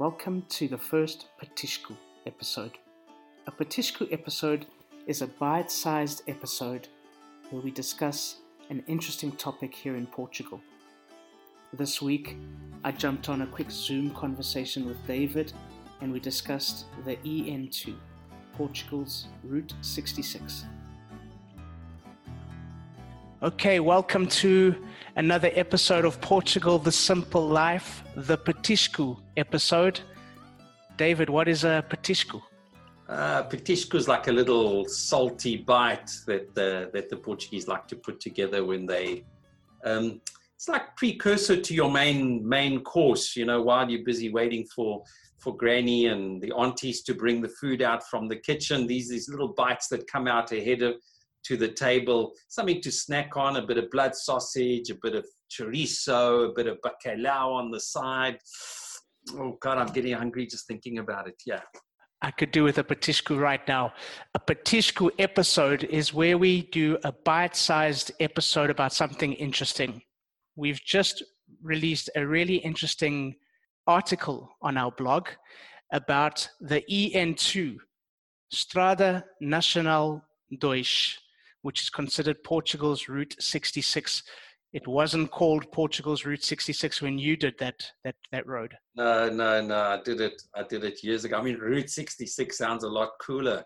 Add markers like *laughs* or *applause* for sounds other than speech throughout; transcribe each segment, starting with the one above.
Welcome to the first Petisco episode. A Petisco episode is a bite sized episode where we discuss an interesting topic here in Portugal. This week, I jumped on a quick Zoom conversation with David and we discussed the EN2, Portugal's Route 66. Okay, welcome to another episode of Portugal the Simple Life, the Petisco episode. David, what is a petisco? Uh, petisco is like a little salty bite that the, that the Portuguese like to put together when they. Um, it's like precursor to your main main course. You know, while you're busy waiting for for granny and the aunties to bring the food out from the kitchen, these these little bites that come out ahead of to the table, something to snack on, a bit of blood sausage, a bit of chorizo, a bit of bacalhau on the side. Oh God, I'm getting hungry just thinking about it. Yeah. I could do with a Petisco right now. A Petisco episode is where we do a bite sized episode about something interesting. We've just released a really interesting article on our blog about the EN2, Strada Nacional 2, which is considered Portugal's Route 66. It wasn't called Portugal's Route 66 when you did that that that road. No, no, no. I did it. I did it years ago. I mean, Route 66 sounds a lot cooler.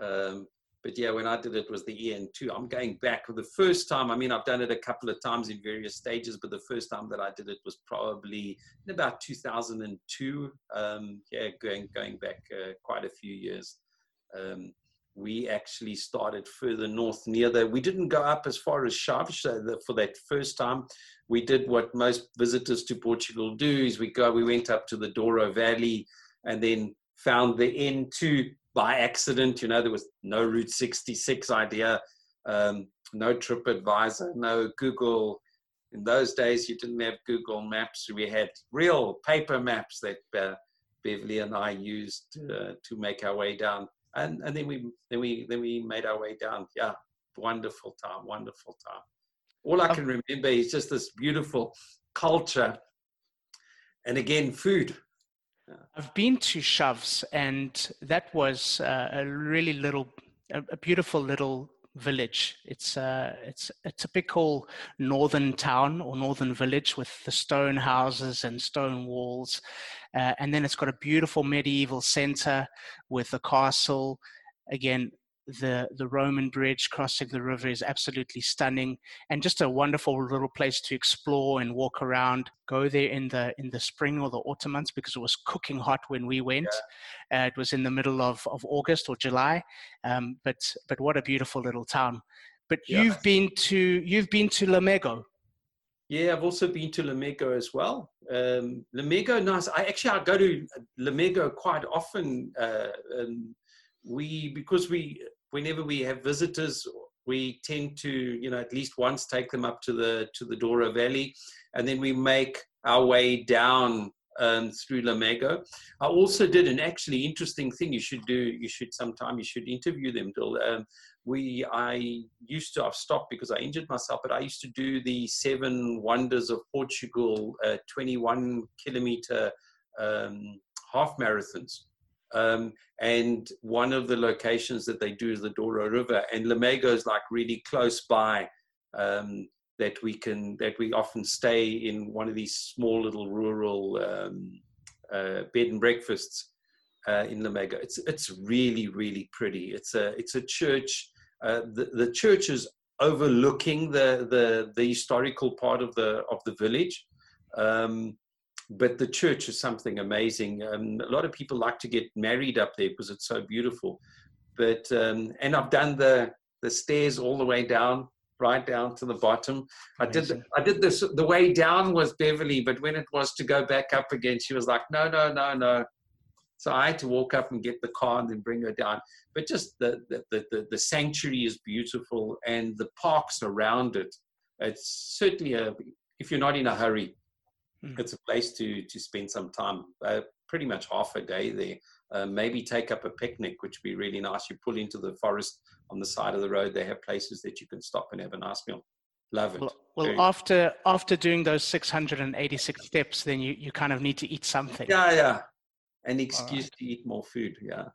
Um, but yeah, when I did it, was the EN2. I'm going back for the first time. I mean, I've done it a couple of times in various stages, but the first time that I did it was probably in about 2002. Um, yeah, going going back uh, quite a few years. Um, we actually started further north near there. We didn't go up as far as Chaves for that first time. We did what most visitors to Portugal do is we go, we went up to the Douro Valley and then found the N2 by accident. You know, there was no Route 66 idea, um, no TripAdvisor, no Google. In those days, you didn't have Google Maps. We had real paper maps that uh, Beverly and I used uh, to make our way down and and then we then we then we made our way down. Yeah, wonderful time, wonderful time. All I can remember is just this beautiful culture, and again, food. I've been to Chaves, and that was uh, a really little, a, a beautiful little village. It's a, it's a typical northern town or northern village with the stone houses and stone walls, uh, and then it's got a beautiful medieval center with a castle. Again, the the Roman bridge crossing the river is absolutely stunning and just a wonderful little place to explore and walk around. Go there in the in the spring or the autumn months because it was cooking hot when we went. Yeah. Uh, it was in the middle of, of August or July, um, but but what a beautiful little town. But yeah. you've been to you've been to Lamego. Yeah, I've also been to Lamego as well. Um, Lamego, nice. I actually I go to Lamego quite often. Uh, we because we whenever we have visitors, we tend to, you know, at least once take them up to the to the Douro Valley, and then we make our way down um, through Lamego. I also did an actually interesting thing. You should do. You should sometime. You should interview them. Um, we I used to. I've stopped because I injured myself, but I used to do the Seven Wonders of Portugal, uh, 21 kilometer um, half marathons. Um, and one of the locations that they do is the Douro River, and Lamego is like really close by. Um, that we can that we often stay in one of these small little rural um, uh, bed and breakfasts uh, in Lamego. It's it's really really pretty. It's a it's a church. Uh, the the church is overlooking the the the historical part of the of the village. Um, but the church is something amazing. Um, a lot of people like to get married up there because it's so beautiful. But um, and I've done the the stairs all the way down, right down to the bottom. Amazing. I did I did this. The way down was Beverly, but when it was to go back up again, she was like, "No, no, no, no." So I had to walk up and get the car and then bring her down. But just the the the, the, the sanctuary is beautiful and the parks around it. It's certainly a if you're not in a hurry, Mm. It's a place to to spend some time, uh, pretty much half a day there. Uh, maybe take up a picnic, which would be really nice. You pull into the forest on the side of the road. They have places that you can stop and have a nice meal. Love it. Well, well after after doing those 686 steps, then you, you kind of need to eat something. Yeah, yeah. an excuse right. to eat more food. Yeah.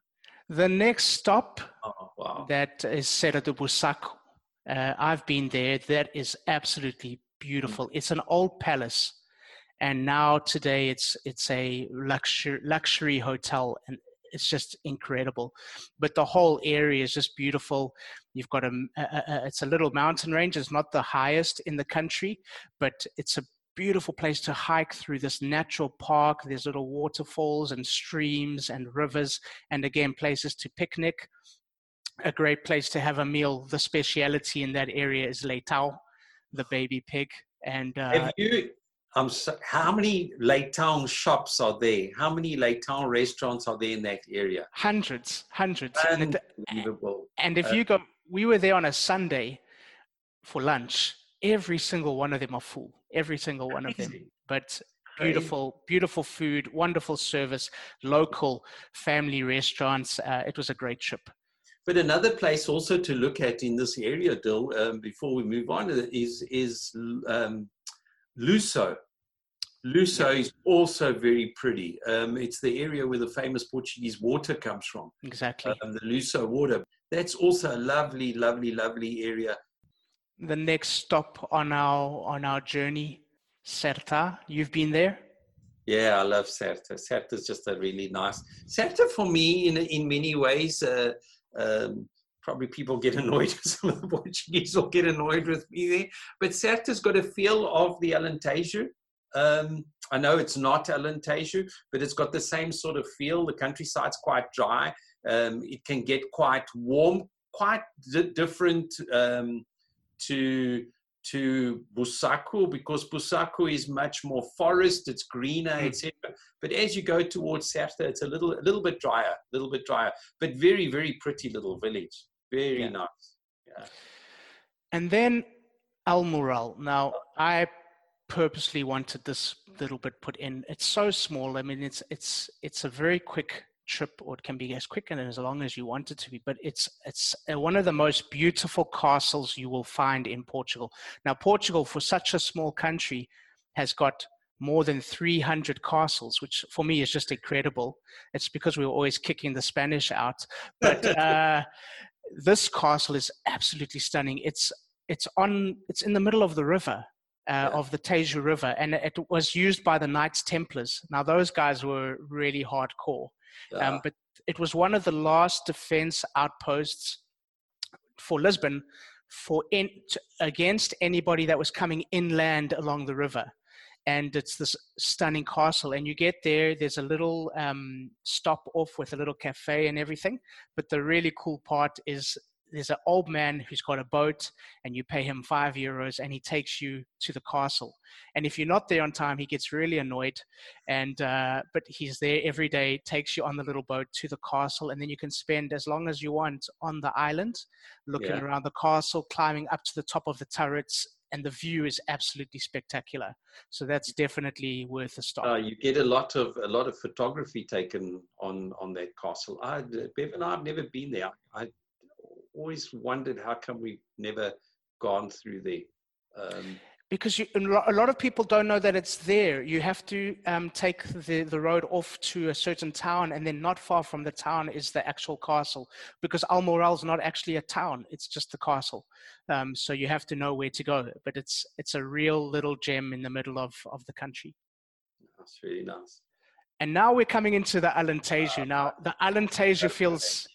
The next stop oh, wow. that is Serra do Bussaco. Uh, I've been there. That is absolutely beautiful. Mm. It's an old palace, and now today it's it's a luxury luxury hotel, and it's just incredible. But the whole area is just beautiful. You've got a, a, a it's a little mountain range. It's not the highest in the country, but it's a beautiful place to hike through this natural park. There's little waterfalls and streams and rivers, and again, places to picnic. A great place to have a meal. The speciality in that area is leitão, the baby pig. And uh, you? Um, so how many leitão shops are there? How many leitão restaurants are there in that area? Hundreds, hundreds. Unbelievable. And, and if uh, you go, we were there on a Sunday for lunch. Every single one of them are full every single one of them. But beautiful, beautiful food, wonderful service, local family restaurants. Uh, it was a great trip. But another place also to look at in this area, Dill, um, before we move on, is is um, Luso. Luso is also very pretty. Um, it's the area where the famous Portuguese water comes from. Exactly. Um, the Luso water. That's also a lovely, lovely, lovely area the next stop on our on our journey, Sertã. You've been there? Yeah, I love Sertã. Sertã is just a really nice. Sertã for me, in in many ways, uh, um, probably people get annoyed. *laughs* Some of the Portuguese will get annoyed with me there, but Sertã's got a feel of the Alentejo. Um, I know it's not Alentejo, but it's got the same sort of feel. The countryside's quite dry. Um, it can get quite warm, quite d- different um, to to Bussaco because Bussaco is much more forest, it's greener, mm. etc. But as you go towards Serta, it's a little a little bit drier, a little bit drier, but very very pretty little village, very yeah. nice. Yeah. And then Almourol. Now I purposely wanted this little bit put in. It's so small. I mean, it's it's it's a very quick trip or it can be as quick and as long as you want it to be but it's it's one of the most beautiful castles you will find in Portugal now Portugal for such a small country has got more than 300 castles which for me is just incredible it's because we were always kicking the Spanish out but *laughs* uh, this castle is absolutely stunning it's it's on it's in the middle of the river uh, yeah. of the Tejo River, and it was used by the Knights Templars. Now, those guys were really hardcore. Yeah. Um, but it was one of the last defense outposts for Lisbon for in, against anybody that was coming inland along the river. And it's this stunning castle. And you get there, there's a little um, stop off with a little cafe and everything. But the really cool part is there's an old man who's got a boat and you pay him five euros and he takes you to the castle and if you're not there on time he gets really annoyed and uh, but he's there every day takes you on the little boat to the castle and then you can spend as long as you want on the island looking yeah. around the castle climbing up to the top of the turrets and the view is absolutely spectacular. So that's definitely worth a stop. Uh, you get a lot of a lot of photography taken on on that castle. I, Bev and I've never been there. I always wondered how come we've never gone through there. Um, because you, a lot of people don't know that it's there. You have to um, take the, the road off to a certain town, and then not far from the town is the actual castle. Because Almourol is not actually a town; it's just the castle. Um, so you have to know where to go. But it's it's a real little gem in the middle of of the country. That's really nice. And now we're coming into the Alentejo. Now the Alentejo feels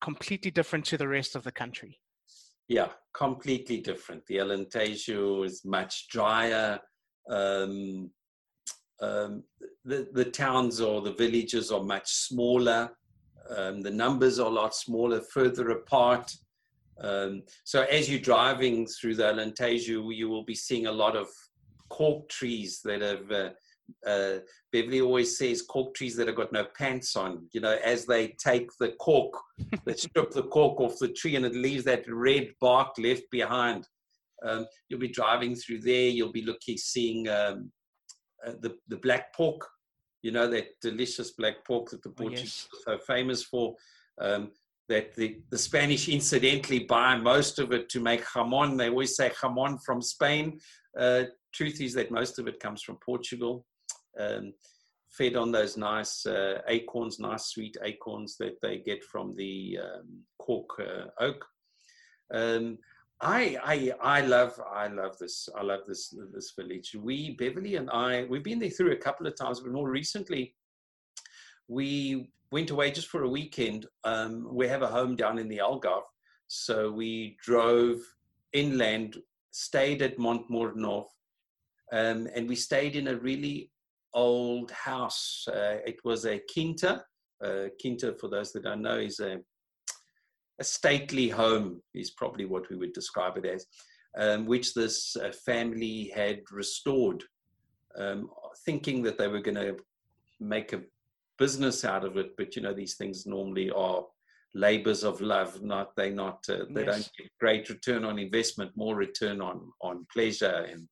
completely different to the rest of the country. Yeah, completely different. The Alentejo is much drier. Um, um, the, the towns or the villages are much smaller. Um, the numbers are a lot smaller, further apart. Um, so as you're driving through the Alentejo, you will be seeing a lot of cork trees that have uh, uh, Beverly always says cork trees that have got no pants on, you know, as they take the cork, *laughs* they strip the cork off the tree and it leaves that red bark left behind. Um, you'll be driving through there, you'll be looking, seeing um, uh, the, the black pork, you know, that delicious black pork that the oh, Portuguese oh, yes. are so famous for. Um, that the, the Spanish incidentally buy most of it to make jamon. They always say jamon from Spain. Uh, truth is that most of it comes from Portugal. Um, fed on those nice uh, acorns, nice sweet acorns that they get from the um, cork uh, oak. Um, I, I, I love, I love this. I love this, this village. We, Beverly and I, we've been there through a couple of times, but more recently, we went away just for a weekend. Um, we have a home down in the Algarve, so we drove inland, stayed at Montemor-o-Novo, um, and we stayed in a really old house. Uh, it was a quinta. Uh, quinta, for those that don't know, is a, a stately home, is probably what we would describe it as, um, which this uh, family had restored, um, thinking that they were going to make a business out of it. But you know, these things normally are labors of love. Not they not uh, they yes. don't get great return on investment, more return on on pleasure and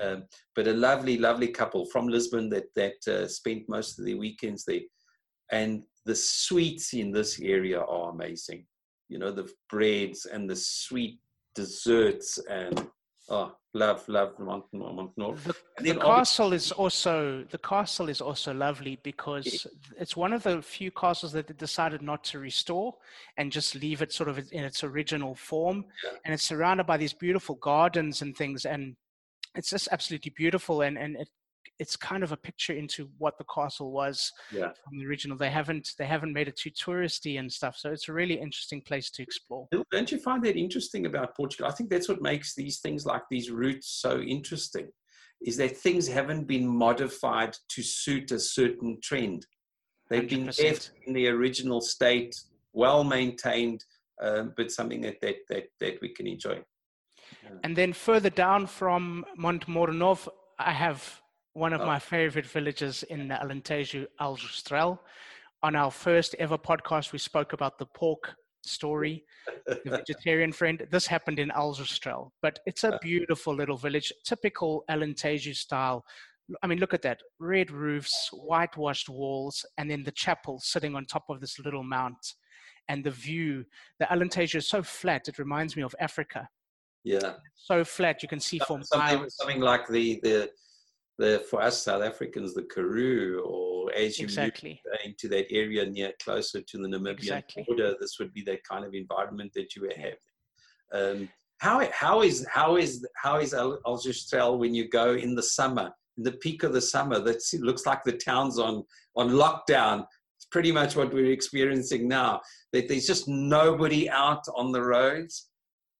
um, but a lovely, lovely couple from Lisbon that that uh, spent most of their weekends there, and the sweets in this area are amazing. You know the breads and the sweet desserts and oh, love, love Mont North. The, the castle is also the castle is also lovely because yeah. it's one of the few castles that they decided not to restore and just leave it sort of in its original form. Yeah. And it's surrounded by these beautiful gardens and things. And it's just absolutely beautiful and and it it's kind of a picture into what the castle was yeah. from the original. They haven't they haven't made it too touristy and stuff, so it's a really interesting place to explore. Don't you find that interesting about Portugal? I think that's what makes these things like these routes so interesting, is that things haven't been modified to suit a certain trend. They've 100%. been left in the original state, well maintained, um, but something that, that that that we can enjoy. Mm. And then further down from Montemor-o-Novo, I have one of oh. my favorite villages in Alentejo, Aljustrel. On our first ever podcast, we spoke about the pork story, the *laughs* vegetarian friend. This happened in Aljustrel, but it's a uh. beautiful little village, typical Alentejo style. I mean, look at that red roofs, whitewashed walls, and then the chapel sitting on top of this little mount. And the view, the Alentejo is so flat, it reminds me of Africa yeah. So flat, you can see from something, something like the the the for us South Africans the Karoo, or as you exactly. move into that area near closer to the Namibian exactly. border, this would be that kind of environment that you would have. Um, how how is how is how is Aljustrel when you go in the summer, in the peak of the summer? That looks like the town's on on lockdown. It's pretty much what we're experiencing now. That there's just nobody out on the roads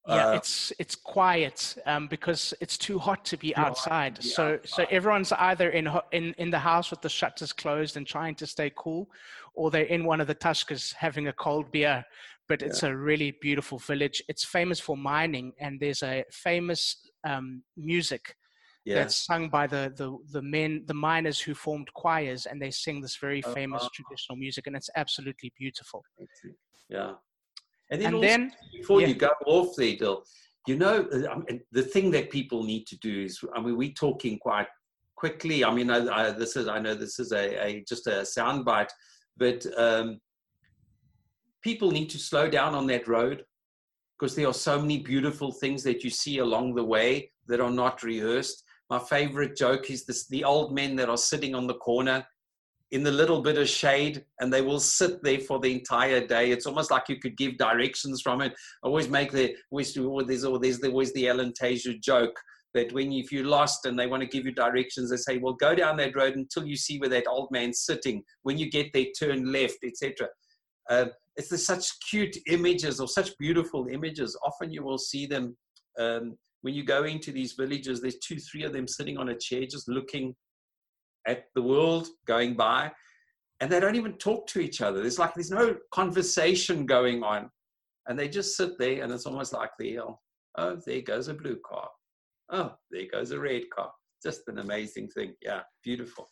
yeah, uh, it's it's quiet um, because it's too hot to be outside. so outside. so everyone's either in in in the house with the shutters closed and trying to stay cool, or they're in one of the tascas having a cold beer. But it's yeah. a really beautiful village. It's famous for mining, and there's a famous um, music yeah. that's sung by the, the the men, the miners who formed choirs, and they sing this very oh, famous uh, traditional music, and it's absolutely beautiful. Yeah, and then, and then before yeah. you go off there, Dill, you know, I mean, the thing that people need to do is, I mean, we're talking quite quickly. I mean, I, I, this is, I know this is a, a just a soundbite, but um, people need to slow down on that road because there are so many beautiful things that you see along the way that are not rehearsed. My favorite joke is this: the old men that are sitting on the corner in the little bit of shade and they will sit there for the entire day. It's almost like you could give directions from it. I always make the, always, there's, there's always the Alentejo joke that when you, if you're lost and they want to give you directions, they say, well, go down that road until you see where that old man's sitting. When you get there, turn left, etc. Uh, it's the, such cute images or such beautiful images. Often you will see them um, when you go into these villages. There's two, three of them sitting on a chair, just looking at the world going by and they don't even talk to each other. There's like, there's no conversation going on. And they just sit there and it's almost like the, oh, oh, there goes a blue car. Oh, there goes a red car. Just an amazing thing. Yeah, beautiful.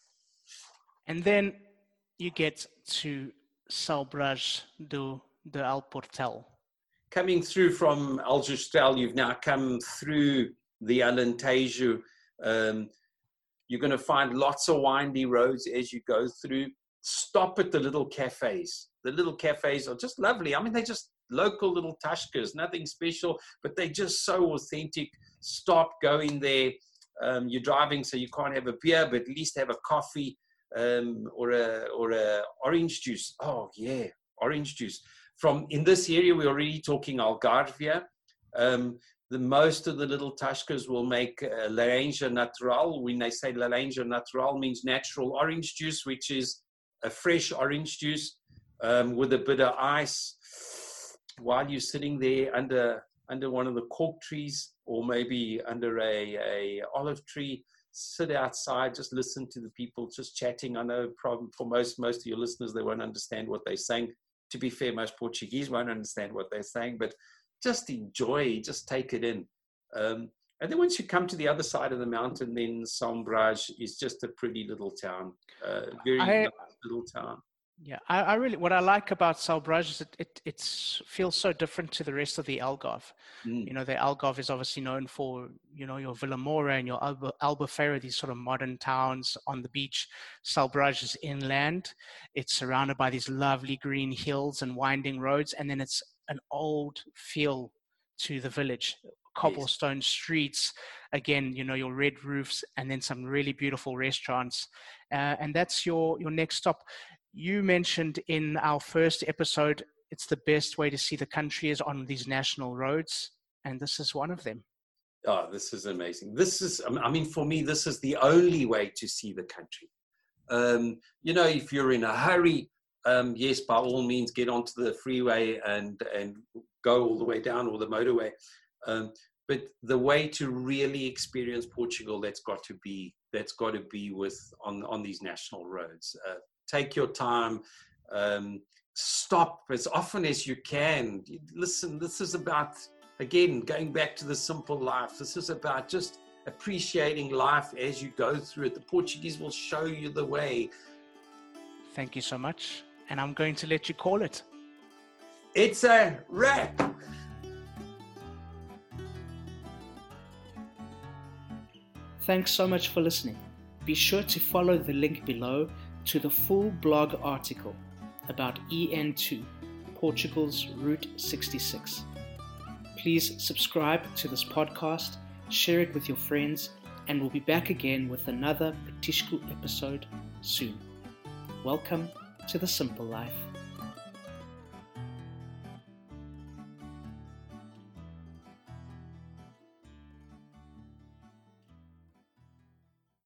And then you get to São Brás do, do Alportel. Coming through from Aljustrel, you've now come through the Alentejo, um, you're going to find lots of windy roads as you go through. Stop at the little cafes. The little cafes are just lovely. I mean, they're just local little tascas, nothing special, but they're just so authentic. Stop, go in there. Um, you're driving, so you can't have a beer, but at least have a coffee. um, or a or a orange juice. Oh yeah, orange juice. From in this area, we're already talking Algarve. Um, the most of the little Tascas will make uh, Laranja Natural. When they say Laranja Natural, means natural orange juice, which is a fresh orange juice um, with a bit of ice while you're sitting there under under one of the cork trees or maybe under a, a olive tree. Sit outside just listen to the people just chatting. I know problem for most most of your listeners they won't understand what they're saying. To be fair most portuguese won't understand what they're saying but just enjoy just take it in um, and then once you come to the other side of the mountain then Brás is just a pretty little town uh, very I, nice little town yeah, I, I, really what I like about Brás is it, it it's feels so different to the rest of the Algarve. Mm. You know, the Algarve is obviously known for you know your Vila Moura and your Alba, Albufeira, these sort of modern towns on the beach. Brás is inland. It's surrounded by these lovely green hills and winding roads, and then it's an old feel to the village. Cobblestone yes. streets, again, you know, your red roofs, and then some really beautiful restaurants. Uh, and that's your your next stop you mentioned in our first episode it's the best way to see the country is on these national roads and this is one of them oh this is amazing this is i mean for me this is the only way to see the country um, you know if you're in a hurry um, yes by all means get onto the freeway and and go all the way down or the motorway. Um, but the way to really experience portugal that's got to be that's got to be with on on these national roads. Uh, take your time um, stop as often as you can. Listen this is about again going back to the simple life. This is about just appreciating life as you go through it. The portuguese will show you the way. Thank you so much and i'm going to let you call it it's a wrap thanks so much for listening be sure to follow the link below to the full blog article about EN2, Portugal's Route 66. Please subscribe to this podcast, share it with your friends, and we'll be back again with another Petisco episode soon. Welcome to the Simple Life.